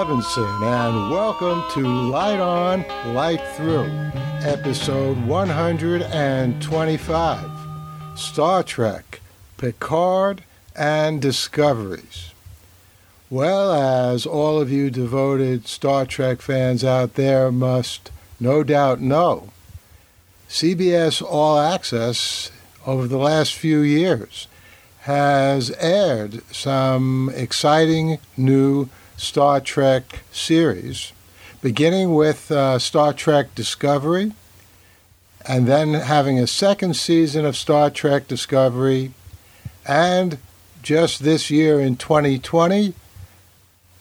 Levinson, and welcome to Light On, Light Through, episode 125 Star Trek, Picard, and Discoveries. Well, as all of you devoted Star Trek fans out there must no doubt know, CBS All Access over the last few years has aired some exciting new Star Trek series, beginning with uh, Star Trek Discovery, and then having a second season of Star Trek Discovery, and just this year in 2020,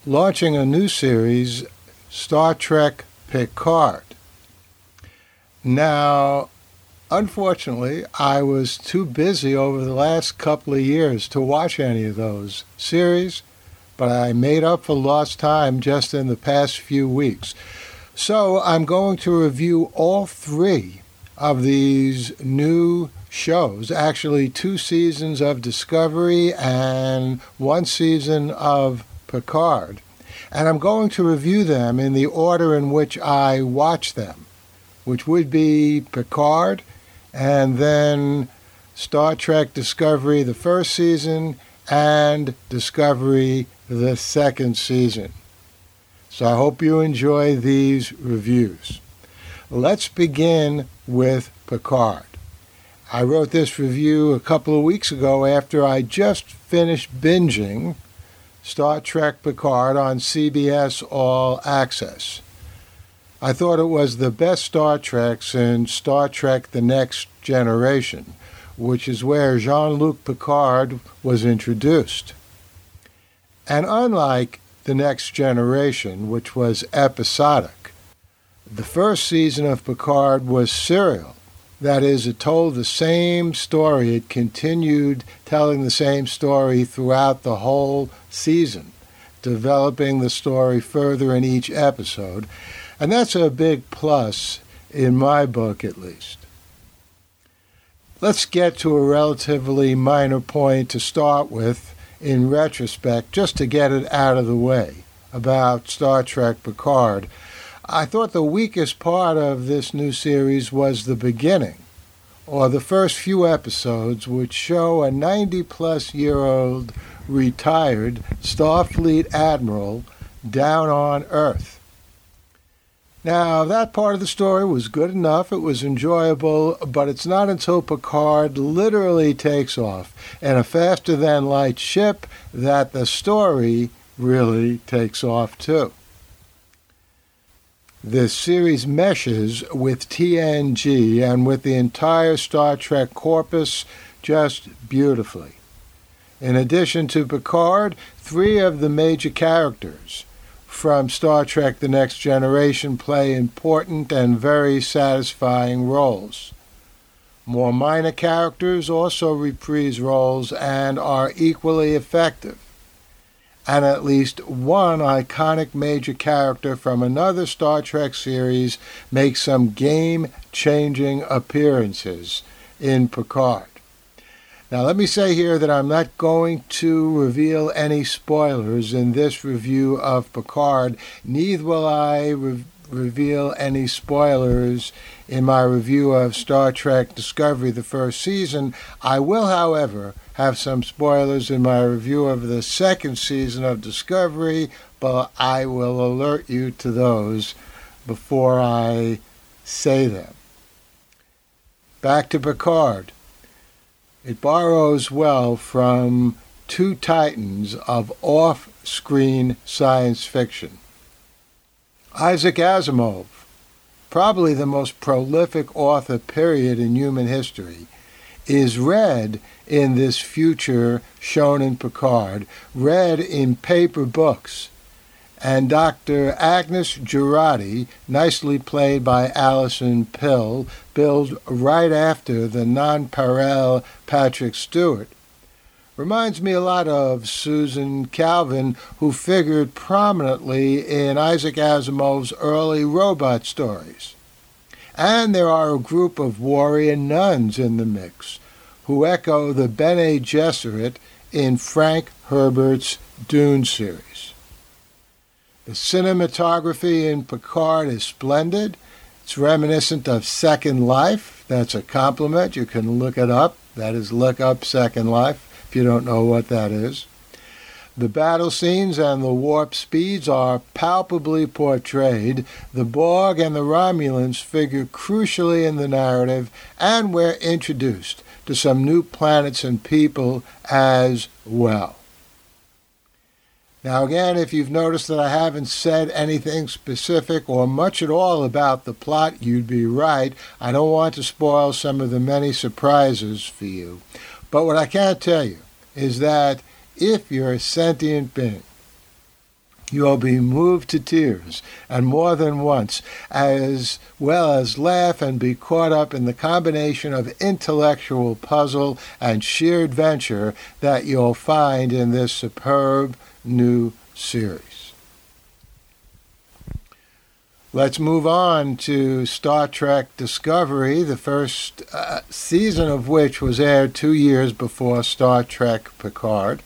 launching a new series, Star Trek Picard. Now, unfortunately, I was too busy over the last couple of years to watch any of those series, but I made up for lost time just in the past few weeks. So I'm going to review all three of these new shows actually, two seasons of Discovery and one season of Picard. And I'm going to review them in the order in which I watch them, which would be Picard and then Star Trek Discovery, the first season, and Discovery, the second season. So I hope you enjoy these reviews. Let's begin with Picard. I wrote this review a couple of weeks ago after I just finished binging Star Trek Picard on CBS All Access. I thought it was the best Star Trek since Star Trek The Next Generation, which is where Jean Luc Picard was introduced. And unlike The Next Generation, which was episodic, the first season of Picard was serial that is, it told the same story. It continued telling the same story throughout the whole season, developing the story further in each episode. And that's a big plus, in my book at least. Let's get to a relatively minor point to start with in retrospect, just to get it out of the way, about Star Trek Picard. I thought the weakest part of this new series was the beginning, or the first few episodes, which show a 90 plus year old retired Starfleet admiral down on Earth. Now, that part of the story was good enough, it was enjoyable, but it's not until Picard literally takes off in a faster than light ship that the story really takes off too. This series meshes with TNG and with the entire Star Trek corpus just beautifully. In addition to Picard, three of the major characters from Star Trek The Next Generation play important and very satisfying roles. More minor characters also reprise roles and are equally effective and at least one iconic major character from another Star Trek series makes some game changing appearances in Picard. Now, let me say here that I'm not going to reveal any spoilers in this review of Picard, neither will I re- reveal any spoilers in my review of Star Trek Discovery, the first season. I will, however, have some spoilers in my review of the second season of Discovery, but I will alert you to those before I say them. Back to Picard. It borrows well from two titans of off screen science fiction. Isaac Asimov, probably the most prolific author, period, in human history, is read in this future shown in Picard, read in paper books. And Dr. Agnes Jurati, nicely played by Allison Pill, billed right after the nonpareil Patrick Stewart, reminds me a lot of Susan Calvin, who figured prominently in Isaac Asimov's early robot stories. And there are a group of warrior nuns in the mix who echo the Bene Gesserit in Frank Herbert's Dune series. The cinematography in Picard is splendid. It's reminiscent of Second Life. That's a compliment. You can look it up. That is, look up Second Life if you don't know what that is. The battle scenes and the warp speeds are palpably portrayed. The Borg and the Romulans figure crucially in the narrative, and we're introduced to some new planets and people as well. Now, again, if you've noticed that I haven't said anything specific or much at all about the plot, you'd be right. I don't want to spoil some of the many surprises for you. But what I can tell you is that if you're a sentient being, you'll be moved to tears, and more than once, as well as laugh and be caught up in the combination of intellectual puzzle and sheer adventure that you'll find in this superb new series. Let's move on to Star Trek Discovery, the first uh, season of which was aired two years before Star Trek Picard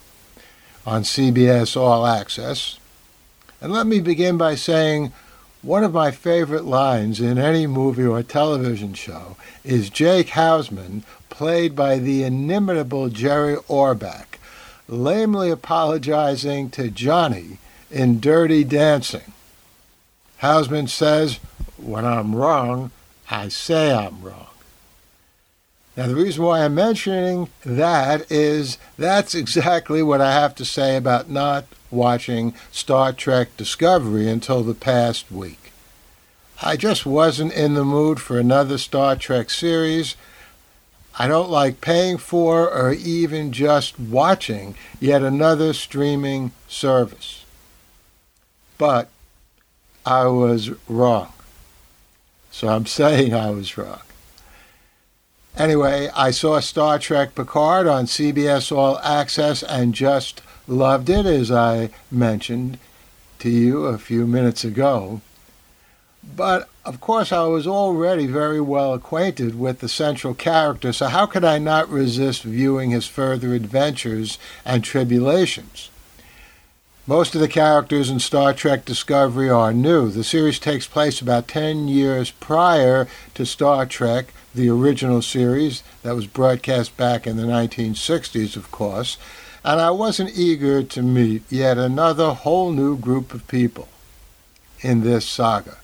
on CBS All Access. And let me begin by saying one of my favorite lines in any movie or television show is Jake Houseman, played by the inimitable Jerry Orbach, lamely apologizing to Johnny in Dirty Dancing. Houseman says, When I'm wrong, I say I'm wrong. Now, the reason why I'm mentioning that is that's exactly what I have to say about not watching Star Trek Discovery until the past week. I just wasn't in the mood for another Star Trek series, I don't like paying for or even just watching yet another streaming service. But I was wrong. So I'm saying I was wrong. Anyway, I saw Star Trek Picard on CBS All Access and just loved it, as I mentioned to you a few minutes ago. But of course, I was already very well acquainted with the central character, so how could I not resist viewing his further adventures and tribulations? Most of the characters in Star Trek Discovery are new. The series takes place about 10 years prior to Star Trek, the original series that was broadcast back in the 1960s, of course, and I wasn't eager to meet yet another whole new group of people in this saga.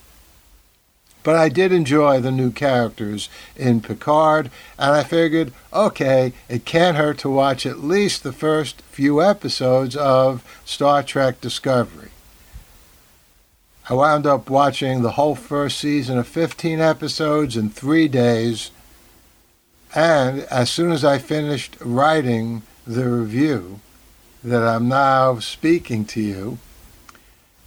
But I did enjoy the new characters in Picard, and I figured, okay, it can't hurt to watch at least the first few episodes of Star Trek Discovery. I wound up watching the whole first season of 15 episodes in three days, and as soon as I finished writing the review that I'm now speaking to you,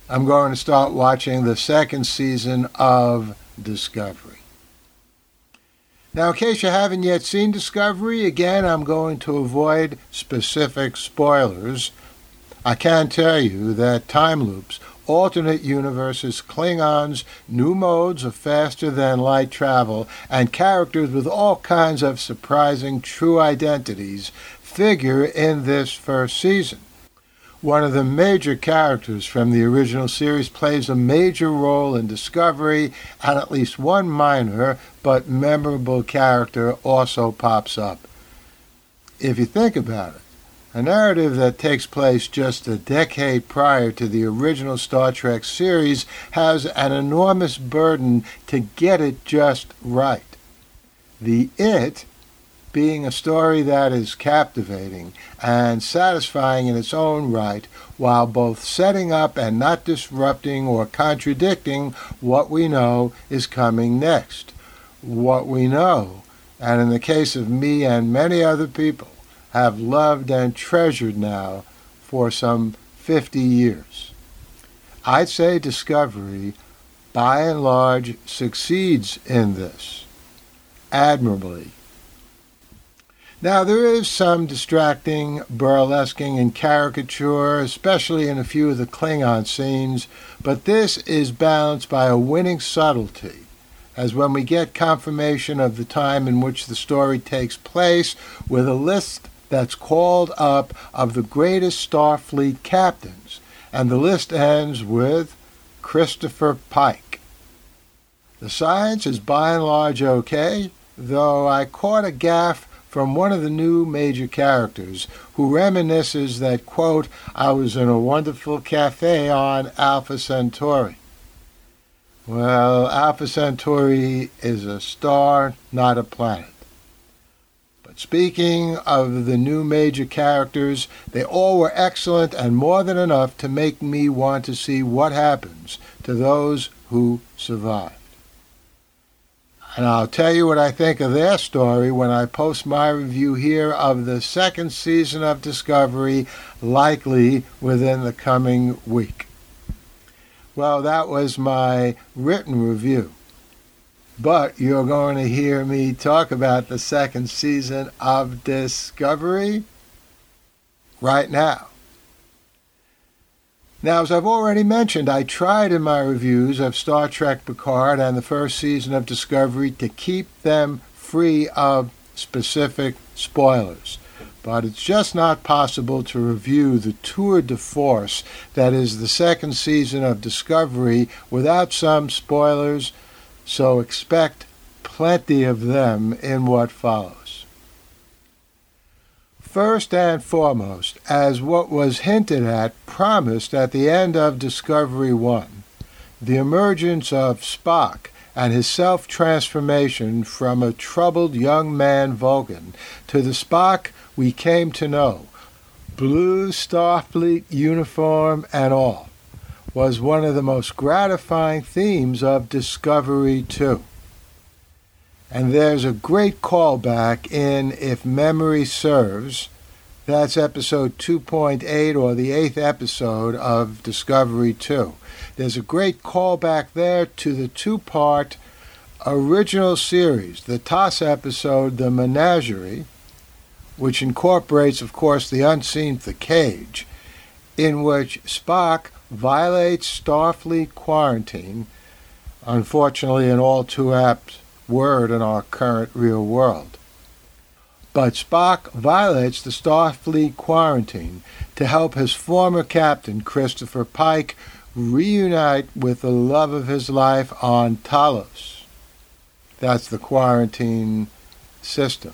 I'm going to start watching the second season of Discovery. Now, in case you haven't yet seen Discovery, again, I'm going to avoid specific spoilers. I can tell you that time loops, alternate universes, Klingons, new modes of faster than light travel, and characters with all kinds of surprising true identities figure in this first season. One of the major characters from the original series plays a major role in Discovery, and at least one minor but memorable character also pops up. If you think about it, a narrative that takes place just a decade prior to the original Star Trek series has an enormous burden to get it just right. The it being a story that is captivating and satisfying in its own right, while both setting up and not disrupting or contradicting what we know is coming next. What we know, and in the case of me and many other people, have loved and treasured now for some 50 years. I'd say Discovery, by and large, succeeds in this admirably now, there is some distracting burlesquing and caricature, especially in a few of the Klingon scenes, but this is balanced by a winning subtlety, as when we get confirmation of the time in which the story takes place with a list that's called up of the greatest Starfleet captains, and the list ends with Christopher Pike. The science is by and large okay, though I caught a gaffe from one of the new major characters who reminisces that, quote, I was in a wonderful cafe on Alpha Centauri. Well, Alpha Centauri is a star, not a planet. But speaking of the new major characters, they all were excellent and more than enough to make me want to see what happens to those who survive. And I'll tell you what I think of their story when I post my review here of the second season of Discovery, likely within the coming week. Well, that was my written review. But you're going to hear me talk about the second season of Discovery right now. Now, as I've already mentioned, I tried in my reviews of Star Trek Picard and the first season of Discovery to keep them free of specific spoilers. But it's just not possible to review the tour de force that is the second season of Discovery without some spoilers, so expect plenty of them in what follows. First and foremost, as what was hinted at promised at the end of Discovery 1, the emergence of Spock and his self transformation from a troubled young man Vulcan to the Spock we came to know, blue Starfleet uniform and all, was one of the most gratifying themes of Discovery 2. And there's a great callback in If Memory Serves. That's episode 2.8 or the eighth episode of Discovery 2. There's a great callback there to the two part original series, the TOS episode, The Menagerie, which incorporates, of course, the unseen The Cage, in which Spock violates Starfleet quarantine, unfortunately, an all too apt word in our current real world. But Spock violates the Starfleet quarantine to help his former captain, Christopher Pike, reunite with the love of his life on Talos. That's the quarantine system.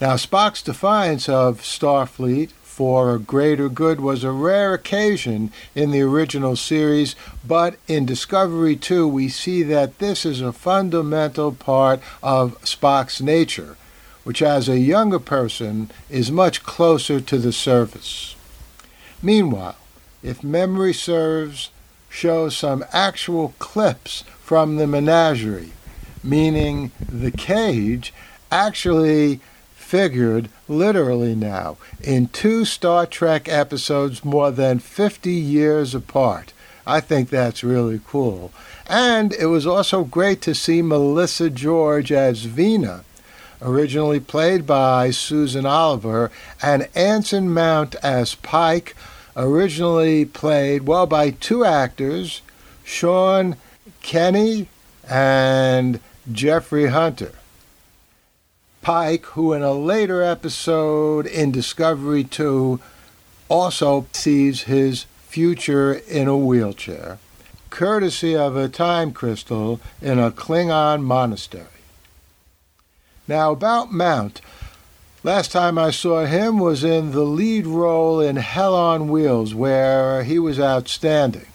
Now, Spock's defiance of Starfleet for a greater good was a rare occasion in the original series, but in Discovery 2 we see that this is a fundamental part of Spock's nature, which as a younger person is much closer to the surface. Meanwhile, if memory serves, show some actual clips from the menagerie, meaning the cage actually figured literally now in two Star Trek episodes more than 50 years apart. I think that's really cool. And it was also great to see Melissa George as Vina, originally played by Susan Oliver, and Anson Mount as Pike, originally played, well, by two actors, Sean Kenney and Jeffrey Hunter. Pike, who in a later episode in Discovery 2 also sees his future in a wheelchair, courtesy of a time crystal in a Klingon monastery. Now, about Mount, last time I saw him was in the lead role in Hell on Wheels, where he was outstanding,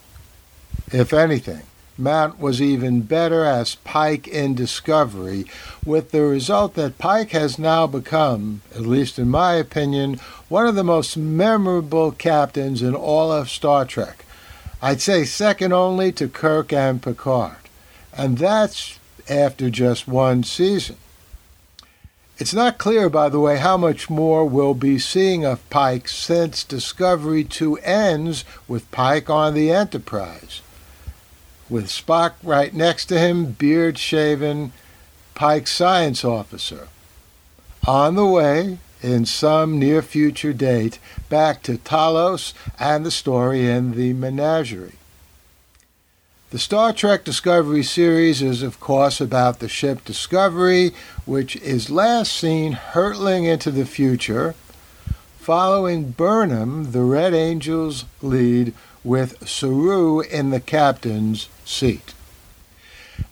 if anything. Mount was even better as Pike in Discovery, with the result that Pike has now become, at least in my opinion, one of the most memorable captains in all of Star Trek. I'd say second only to Kirk and Picard. And that's after just one season. It's not clear, by the way, how much more we'll be seeing of Pike since Discovery 2 ends with Pike on the Enterprise with Spock right next to him, beard shaven, Pike science officer. On the way, in some near future date, back to Talos and the story in the menagerie. The Star Trek Discovery series is, of course, about the ship Discovery, which is last seen hurtling into the future, following Burnham, the Red Angels lead, with Saru in the captain's seat.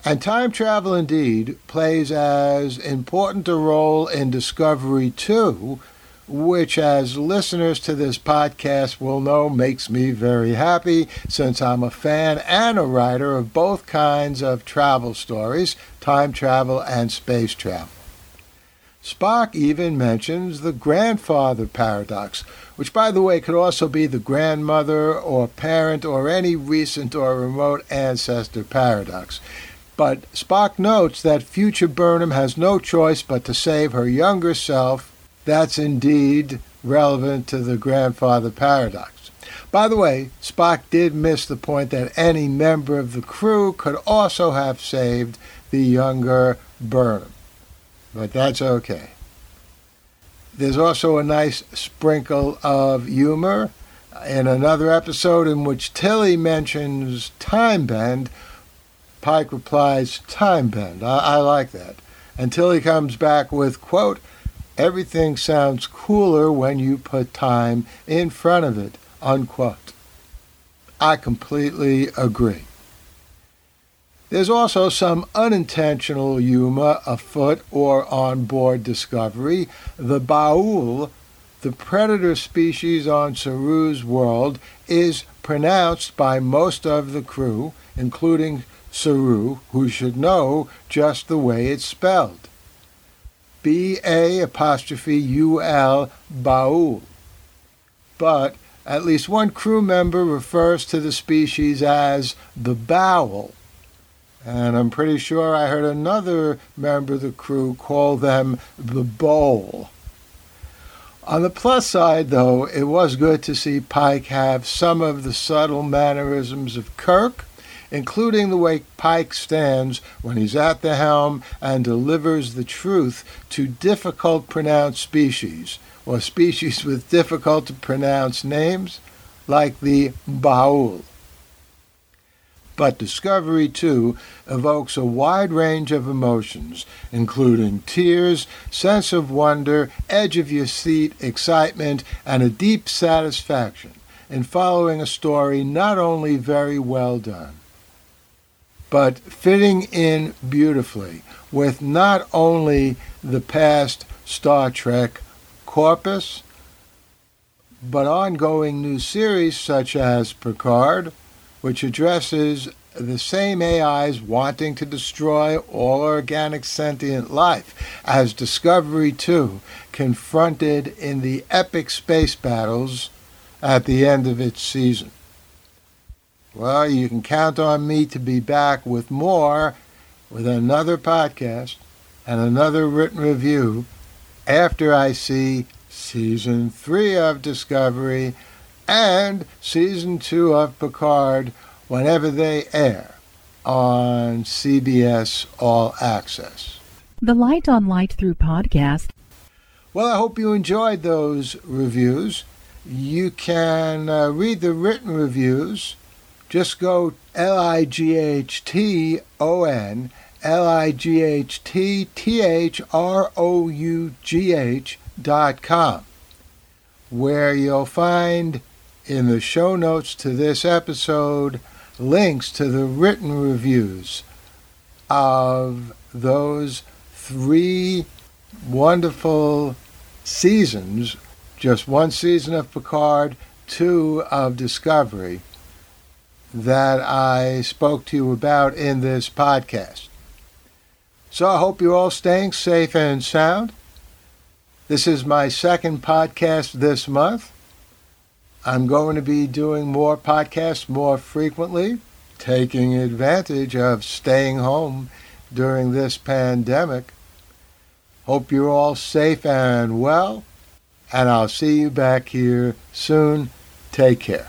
And time travel indeed plays as important a role in Discovery 2, which, as listeners to this podcast will know, makes me very happy since I'm a fan and a writer of both kinds of travel stories time travel and space travel. Spock even mentions the grandfather paradox, which, by the way, could also be the grandmother or parent or any recent or remote ancestor paradox. But Spock notes that future Burnham has no choice but to save her younger self. That's indeed relevant to the grandfather paradox. By the way, Spock did miss the point that any member of the crew could also have saved the younger Burnham. But that's okay. There's also a nice sprinkle of humor in another episode in which Tilly mentions time bend Pike replies, Time bend. I, I like that. Until he comes back with, quote, Everything sounds cooler when you put time in front of it, unquote. I completely agree. There's also some unintentional humor afoot or on board Discovery. The Ba'ul, the predator species on Saru's world, is pronounced by most of the crew, including Saru, who should know just the way it's spelled. B A apostrophe U L Baul. But at least one crew member refers to the species as the bowel. And I'm pretty sure I heard another member of the crew call them the bowl. On the plus side, though, it was good to see Pike have some of the subtle mannerisms of Kirk including the way Pike stands when he's at the helm and delivers the truth to difficult pronounced species, or species with difficult to pronounce names, like the Baul. But Discovery, too, evokes a wide range of emotions, including tears, sense of wonder, edge of your seat, excitement, and a deep satisfaction in following a story not only very well done, but fitting in beautifully with not only the past Star Trek corpus, but ongoing new series such as Picard, which addresses the same AIs wanting to destroy all organic sentient life as Discovery 2 confronted in the epic space battles at the end of its season. Well, you can count on me to be back with more, with another podcast and another written review after I see season three of Discovery and season two of Picard whenever they air on CBS All Access. The Light on Light Through podcast. Well, I hope you enjoyed those reviews. You can uh, read the written reviews just go L I G H T O N L I G H T T H R O U G H dot com, where you'll find in the show notes to this episode links to the written reviews of those three wonderful seasons just one season of Picard, two of Discovery that I spoke to you about in this podcast. So I hope you're all staying safe and sound. This is my second podcast this month. I'm going to be doing more podcasts more frequently, taking advantage of staying home during this pandemic. Hope you're all safe and well, and I'll see you back here soon. Take care.